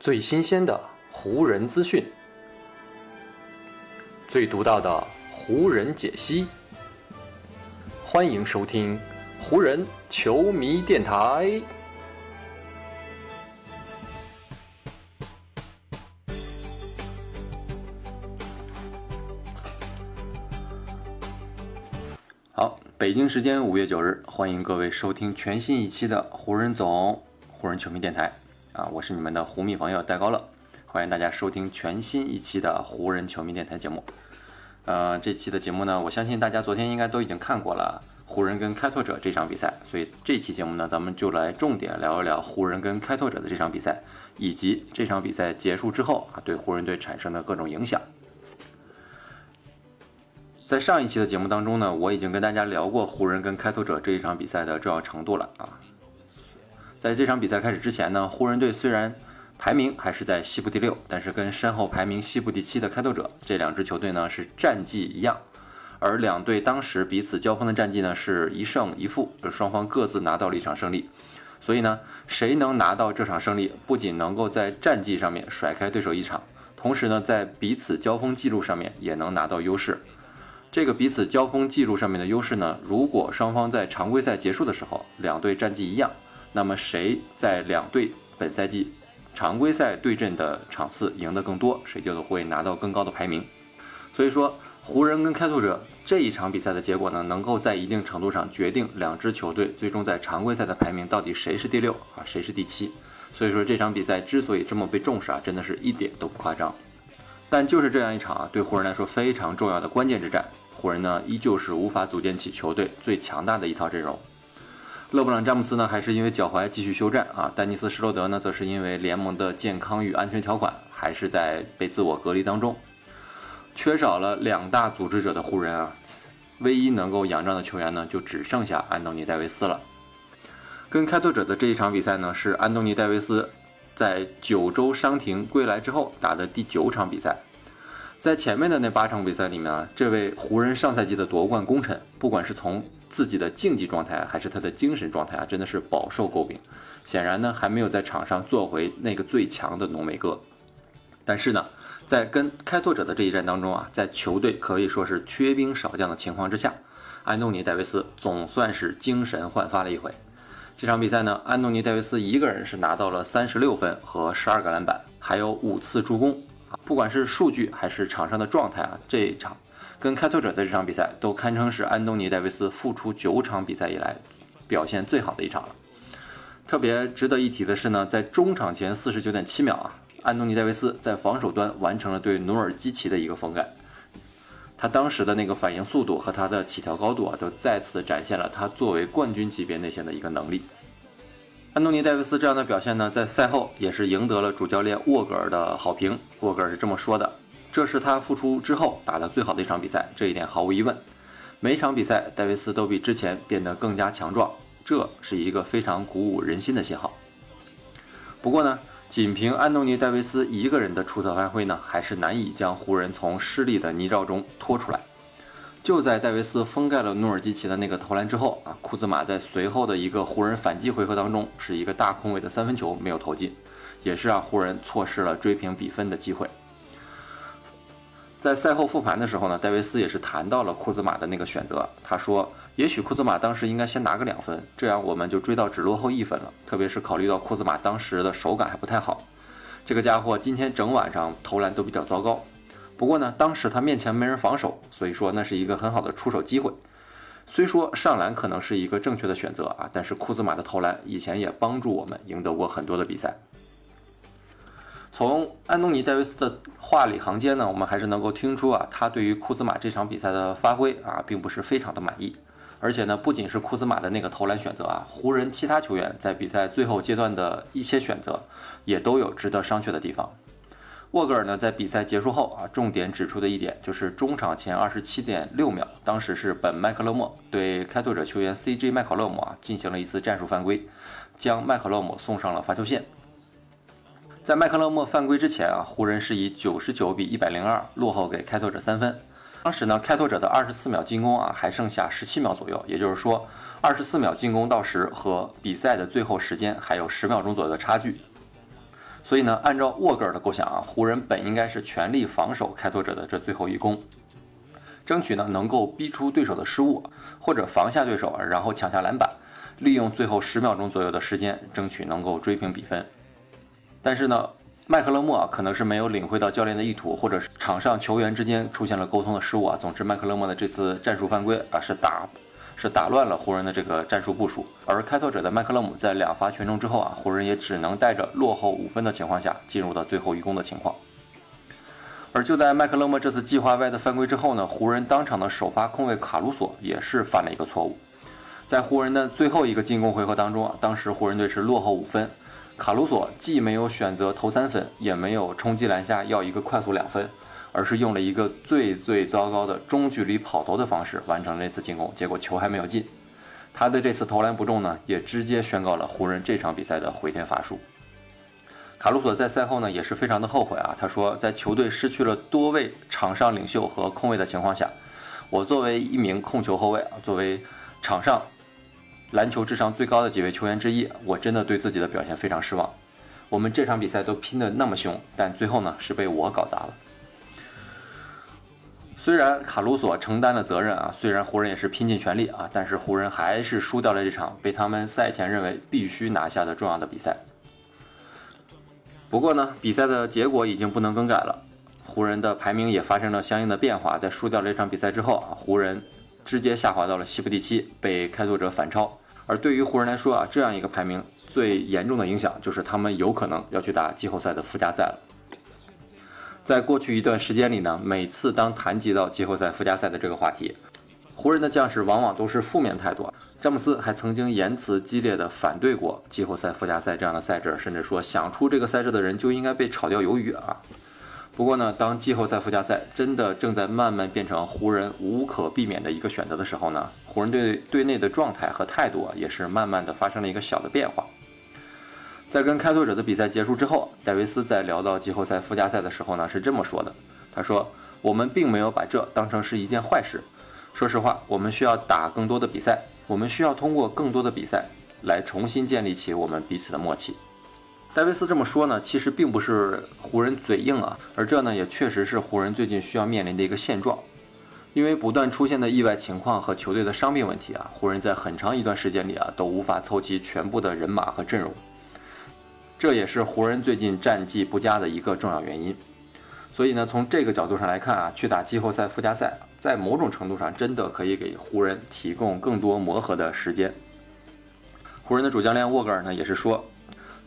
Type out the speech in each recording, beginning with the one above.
最新鲜的湖人资讯，最独到的湖人解析。欢迎收听湖人球迷电台。好，北京时间五月九日，欢迎各位收听全新一期的湖人总湖人球迷电台。啊，我是你们的湖迷朋友戴高乐，欢迎大家收听全新一期的湖人球迷电台节目。呃，这期的节目呢，我相信大家昨天应该都已经看过了湖人跟开拓者这场比赛，所以这期节目呢，咱们就来重点聊一聊湖人跟开拓者的这场比赛，以及这场比赛结束之后啊，对湖人队产生的各种影响。在上一期的节目当中呢，我已经跟大家聊过湖人跟开拓者这一场比赛的重要程度了啊。在这场比赛开始之前呢，湖人队虽然排名还是在西部第六，但是跟身后排名西部第七的开拓者这两支球队呢是战绩一样，而两队当时彼此交锋的战绩呢是一胜一负，就双方各自拿到了一场胜利。所以呢，谁能拿到这场胜利，不仅能够在战绩上面甩开对手一场，同时呢，在彼此交锋记录上面也能拿到优势。这个彼此交锋记录上面的优势呢，如果双方在常规赛结束的时候两队战绩一样。那么谁在两队本赛季常规赛对阵的场次赢得更多，谁就会拿到更高的排名。所以说，湖人跟开拓者这一场比赛的结果呢，能够在一定程度上决定两支球队最终在常规赛的排名到底谁是第六啊，谁是第七。所以说这场比赛之所以这么被重视啊，真的是一点都不夸张。但就是这样一场啊，对湖人来说非常重要的关键之战，湖人呢依旧是无法组建起球队最强大的一套阵容。勒布朗·詹姆斯呢，还是因为脚踝继续休战啊？丹尼斯·施罗德呢，则是因为联盟的健康与安全条款，还是在被自我隔离当中。缺少了两大组织者的湖人啊，唯一能够仰仗的球员呢，就只剩下安东尼·戴维斯了。跟开拓者的这一场比赛呢，是安东尼·戴维斯在九周伤停归来之后打的第九场比赛。在前面的那八场比赛里面啊，这位湖人上赛季的夺冠功臣，不管是从自己的竞技状态还是他的精神状态啊，真的是饱受诟病。显然呢，还没有在场上做回那个最强的浓眉哥。但是呢，在跟开拓者的这一战当中啊，在球队可以说是缺兵少将的情况之下，安东尼·戴维斯总算是精神焕发了一回。这场比赛呢，安东尼·戴维斯一个人是拿到了三十六分和十二个篮板，还有五次助攻啊。不管是数据还是场上的状态啊，这一场跟开拓者的这场比赛都堪称是安东尼·戴维斯复出九场比赛以来表现最好的一场了。特别值得一提的是呢，在中场前四十九点七秒啊，安东尼·戴维斯在防守端完成了对努尔基奇的一个封盖，他当时的那个反应速度和他的起跳高度啊，都再次展现了他作为冠军级别内线的一个能力。安东尼·戴维斯这样的表现呢，在赛后也是赢得了主教练沃格尔的好评。沃格尔是这么说的：“这是他复出之后打的最好的一场比赛，这一点毫无疑问。每场比赛，戴维斯都比之前变得更加强壮，这是一个非常鼓舞人心的信号。”不过呢，仅凭安东尼·戴维斯一个人的出色发挥呢，还是难以将湖人从失利的泥沼中拖出来。就在戴维斯封盖了努尔基奇的那个投篮之后啊，库兹马在随后的一个湖人反击回合当中，是一个大空位的三分球没有投进，也是让湖人错失了追平比分的机会。在赛后复盘的时候呢，戴维斯也是谈到了库兹马的那个选择，他说：“也许库兹马当时应该先拿个两分，这样我们就追到只落后一分了。特别是考虑到库兹马当时的手感还不太好，这个家伙今天整晚上投篮都比较糟糕。”不过呢，当时他面前没人防守，所以说那是一个很好的出手机会。虽说上篮可能是一个正确的选择啊，但是库兹马的投篮以前也帮助我们赢得过很多的比赛。从安东尼·戴维斯的话里行间呢，我们还是能够听出啊，他对于库兹马这场比赛的发挥啊，并不是非常的满意。而且呢，不仅是库兹马的那个投篮选择啊，湖人其他球员在比赛最后阶段的一些选择，也都有值得商榷的地方。沃格尔呢，在比赛结束后啊，重点指出的一点就是中场前二十七点六秒，当时是本麦克勒莫对开拓者球员 CJ 麦考勒姆啊进行了一次战术犯规，将麦克勒姆送上了罚球线。在麦克勒莫犯规之前啊，湖人是以九十九比一百零二落后给开拓者三分。当时呢，开拓者的二十四秒进攻啊还剩下十七秒左右，也就是说，二十四秒进攻到时和比赛的最后时间还有十秒钟左右的差距。所以呢，按照沃格尔的构想啊，湖人本应该是全力防守开拓者的这最后一攻，争取呢能够逼出对手的失误，或者防下对手，然后抢下篮板，利用最后十秒钟左右的时间，争取能够追平比分。但是呢，麦克勒莫啊，可能是没有领会到教练的意图，或者是场上球员之间出现了沟通的失误啊。总之，麦克勒莫的这次战术犯规啊，是打是打乱了湖人的这个战术部署。而开拓者的麦克勒姆在两罚全中之后啊，湖人也只能带着落后五分的情况下，进入到最后一攻的情况。而就在麦克勒莫这次计划外的犯规之后呢，湖人当场的首发控卫卡鲁索也是犯了一个错误。在湖人的最后一个进攻回合当中啊，当时湖人队是落后五分。卡鲁索既没有选择投三分，也没有冲击篮下要一个快速两分，而是用了一个最最糟糕的中距离跑投的方式完成了这次进攻，结果球还没有进。他的这次投篮不中呢，也直接宣告了湖人这场比赛的回天乏术。卡鲁索在赛后呢也是非常的后悔啊，他说在球队失去了多位场上领袖和控卫的情况下，我作为一名控球后卫啊，作为场上。篮球智商最高的几位球员之一，我真的对自己的表现非常失望。我们这场比赛都拼得那么凶，但最后呢是被我搞砸了。虽然卡鲁索承担了责任啊，虽然湖人也是拼尽全力啊，但是湖人还是输掉了这场被他们赛前认为必须拿下的重要的比赛。不过呢，比赛的结果已经不能更改了，湖人的排名也发生了相应的变化。在输掉了这场比赛之后啊，湖人直接下滑到了西部第七，被开拓者反超。而对于湖人来说啊，这样一个排名最严重的影响就是他们有可能要去打季后赛的附加赛了。在过去一段时间里呢，每次当谈及到季后赛附加赛的这个话题，湖人的将士往往都是负面态度。詹姆斯还曾经言辞激烈的反对过季后赛附加赛这样的赛制，甚至说想出这个赛制的人就应该被炒掉鱿鱼啊。不过呢，当季后赛附加赛真的正在慢慢变成湖人无可避免的一个选择的时候呢，湖人队队内的状态和态度啊，也是慢慢的发生了一个小的变化。在跟开拓者的比赛结束之后，戴维斯在聊到季后赛附加赛的时候呢，是这么说的：“他说，我们并没有把这当成是一件坏事。说实话，我们需要打更多的比赛，我们需要通过更多的比赛来重新建立起我们彼此的默契。”戴维斯这么说呢，其实并不是湖人嘴硬啊，而这呢也确实是湖人最近需要面临的一个现状。因为不断出现的意外情况和球队的伤病问题啊，湖人在很长一段时间里啊都无法凑齐全部的人马和阵容，这也是湖人最近战绩不佳的一个重要原因。所以呢，从这个角度上来看啊，去打季后赛附加赛，在某种程度上真的可以给湖人提供更多磨合的时间。湖人的主教练沃格尔呢也是说。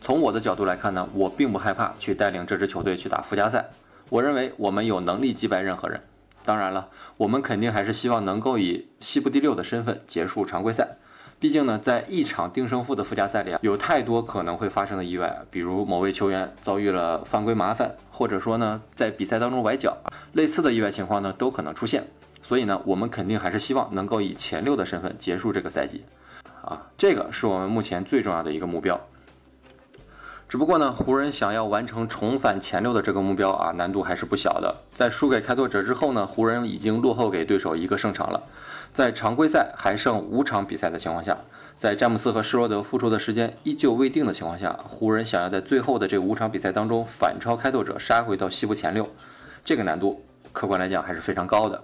从我的角度来看呢，我并不害怕去带领这支球队去打附加赛。我认为我们有能力击败任何人。当然了，我们肯定还是希望能够以西部第六的身份结束常规赛。毕竟呢，在一场定胜负的附加赛里啊，有太多可能会发生的意外，比如某位球员遭遇了犯规麻烦，或者说呢，在比赛当中崴脚，类似的意外情况呢都可能出现。所以呢，我们肯定还是希望能够以前六的身份结束这个赛季。啊，这个是我们目前最重要的一个目标。只不过呢，湖人想要完成重返前六的这个目标啊，难度还是不小的。在输给开拓者之后呢，湖人已经落后给对手一个胜场了。在常规赛还剩五场比赛的情况下，在詹姆斯和施罗德复出的时间依旧未定的情况下，湖人想要在最后的这五场比赛当中反超开拓者，杀回到西部前六，这个难度客观来讲还是非常高的。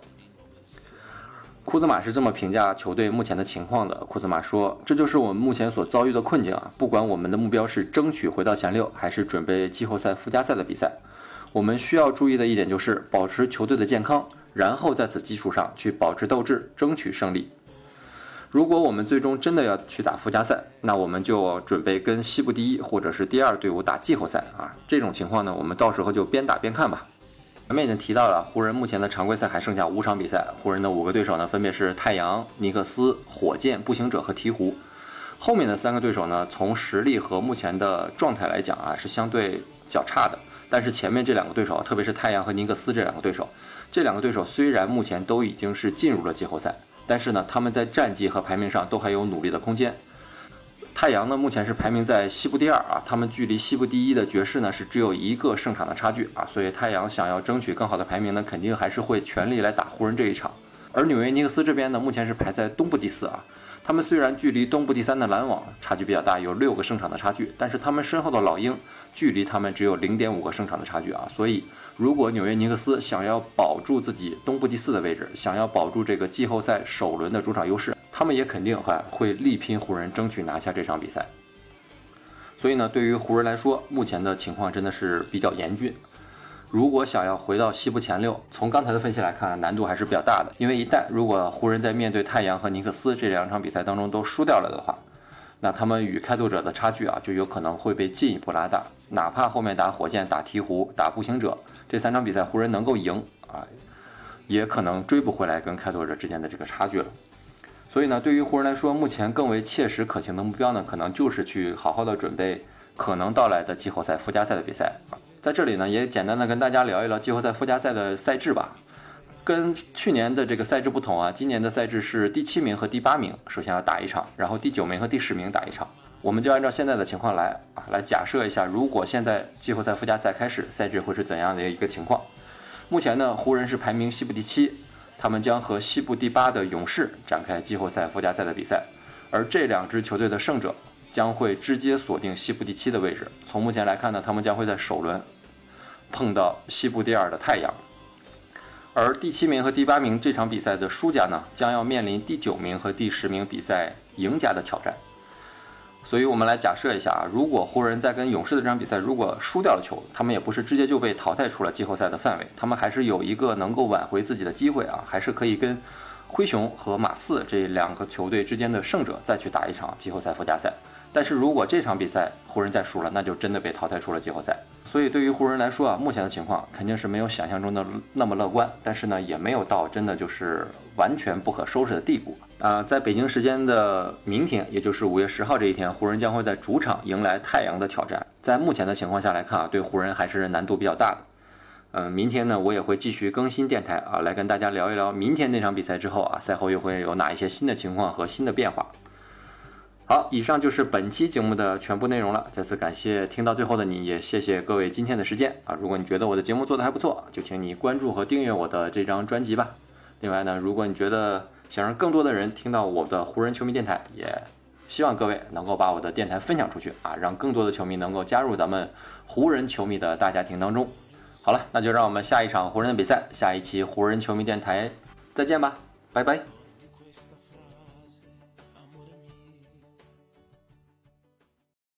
库兹马是这么评价球队目前的情况的。库兹马说：“这就是我们目前所遭遇的困境啊！不管我们的目标是争取回到前六，还是准备季后赛附加赛的比赛，我们需要注意的一点就是保持球队的健康，然后在此基础上去保持斗志，争取胜利。如果我们最终真的要去打附加赛，那我们就准备跟西部第一或者是第二队伍打季后赛啊！这种情况呢，我们到时候就边打边看吧。”前面已经提到了，湖人目前的常规赛还剩下五场比赛，湖人的五个对手呢，分别是太阳、尼克斯、火箭、步行者和鹈鹕。后面的三个对手呢，从实力和目前的状态来讲啊，是相对较差的。但是前面这两个对手，特别是太阳和尼克斯这两个对手，这两个对手虽然目前都已经是进入了季后赛，但是呢，他们在战绩和排名上都还有努力的空间。太阳呢，目前是排名在西部第二啊，他们距离西部第一的爵士呢是只有一个胜场的差距啊，所以太阳想要争取更好的排名呢，肯定还是会全力来打湖人这一场。而纽约尼克斯这边呢，目前是排在东部第四啊，他们虽然距离东部第三的篮网差距比较大，有六个胜场的差距，但是他们身后的老鹰距离他们只有零点五个胜场的差距啊。所以，如果纽约尼克斯想要保住自己东部第四的位置，想要保住这个季后赛首轮的主场优势，他们也肯定还会力拼湖人，争取拿下这场比赛。所以呢，对于湖人来说，目前的情况真的是比较严峻。如果想要回到西部前六，从刚才的分析来看，难度还是比较大的。因为一旦如果湖人在面对太阳和尼克斯这两场比赛当中都输掉了的话，那他们与开拓者的差距啊，就有可能会被进一步拉大。哪怕后面打火箭、打鹈鹕、打步行者这三场比赛湖人能够赢啊，也可能追不回来跟开拓者之间的这个差距了。所以呢，对于湖人来说，目前更为切实可行的目标呢，可能就是去好好的准备可能到来的季后赛附加赛的比赛。在这里呢，也简单的跟大家聊一聊季后赛附加赛的赛制吧。跟去年的这个赛制不同啊，今年的赛制是第七名和第八名首先要打一场，然后第九名和第十名打一场。我们就按照现在的情况来啊，来假设一下，如果现在季后赛附加赛开始，赛制会是怎样的一个情况？目前呢，湖人是排名西部第七，他们将和西部第八的勇士展开季后赛附加赛的比赛，而这两支球队的胜者。将会直接锁定西部第七的位置。从目前来看呢，他们将会在首轮碰到西部第二的太阳，而第七名和第八名这场比赛的输家呢，将要面临第九名和第十名比赛赢家的挑战。所以，我们来假设一下啊，如果湖人在跟勇士的这场比赛如果输掉了球，他们也不是直接就被淘汰出了季后赛的范围，他们还是有一个能够挽回自己的机会啊，还是可以跟灰熊和马刺这两个球队之间的胜者再去打一场季后赛附加赛。但是如果这场比赛湖人再输了，那就真的被淘汰出了季后赛。所以对于湖人来说啊，目前的情况肯定是没有想象中的那么乐观，但是呢，也没有到真的就是完全不可收拾的地步啊。在北京时间的明天，也就是五月十号这一天，湖人将会在主场迎来太阳的挑战。在目前的情况下来看啊，对湖人还是难度比较大的。嗯，明天呢，我也会继续更新电台啊，来跟大家聊一聊明天那场比赛之后啊，赛后又会有哪一些新的情况和新的变化。好，以上就是本期节目的全部内容了。再次感谢听到最后的你，也谢谢各位今天的时间啊！如果你觉得我的节目做得还不错，就请你关注和订阅我的这张专辑吧。另外呢，如果你觉得想让更多的人听到我的湖人球迷电台，也希望各位能够把我的电台分享出去啊，让更多的球迷能够加入咱们湖人球迷的大家庭当中。好了，那就让我们下一场湖人的比赛，下一期湖人球迷电台再见吧，拜拜。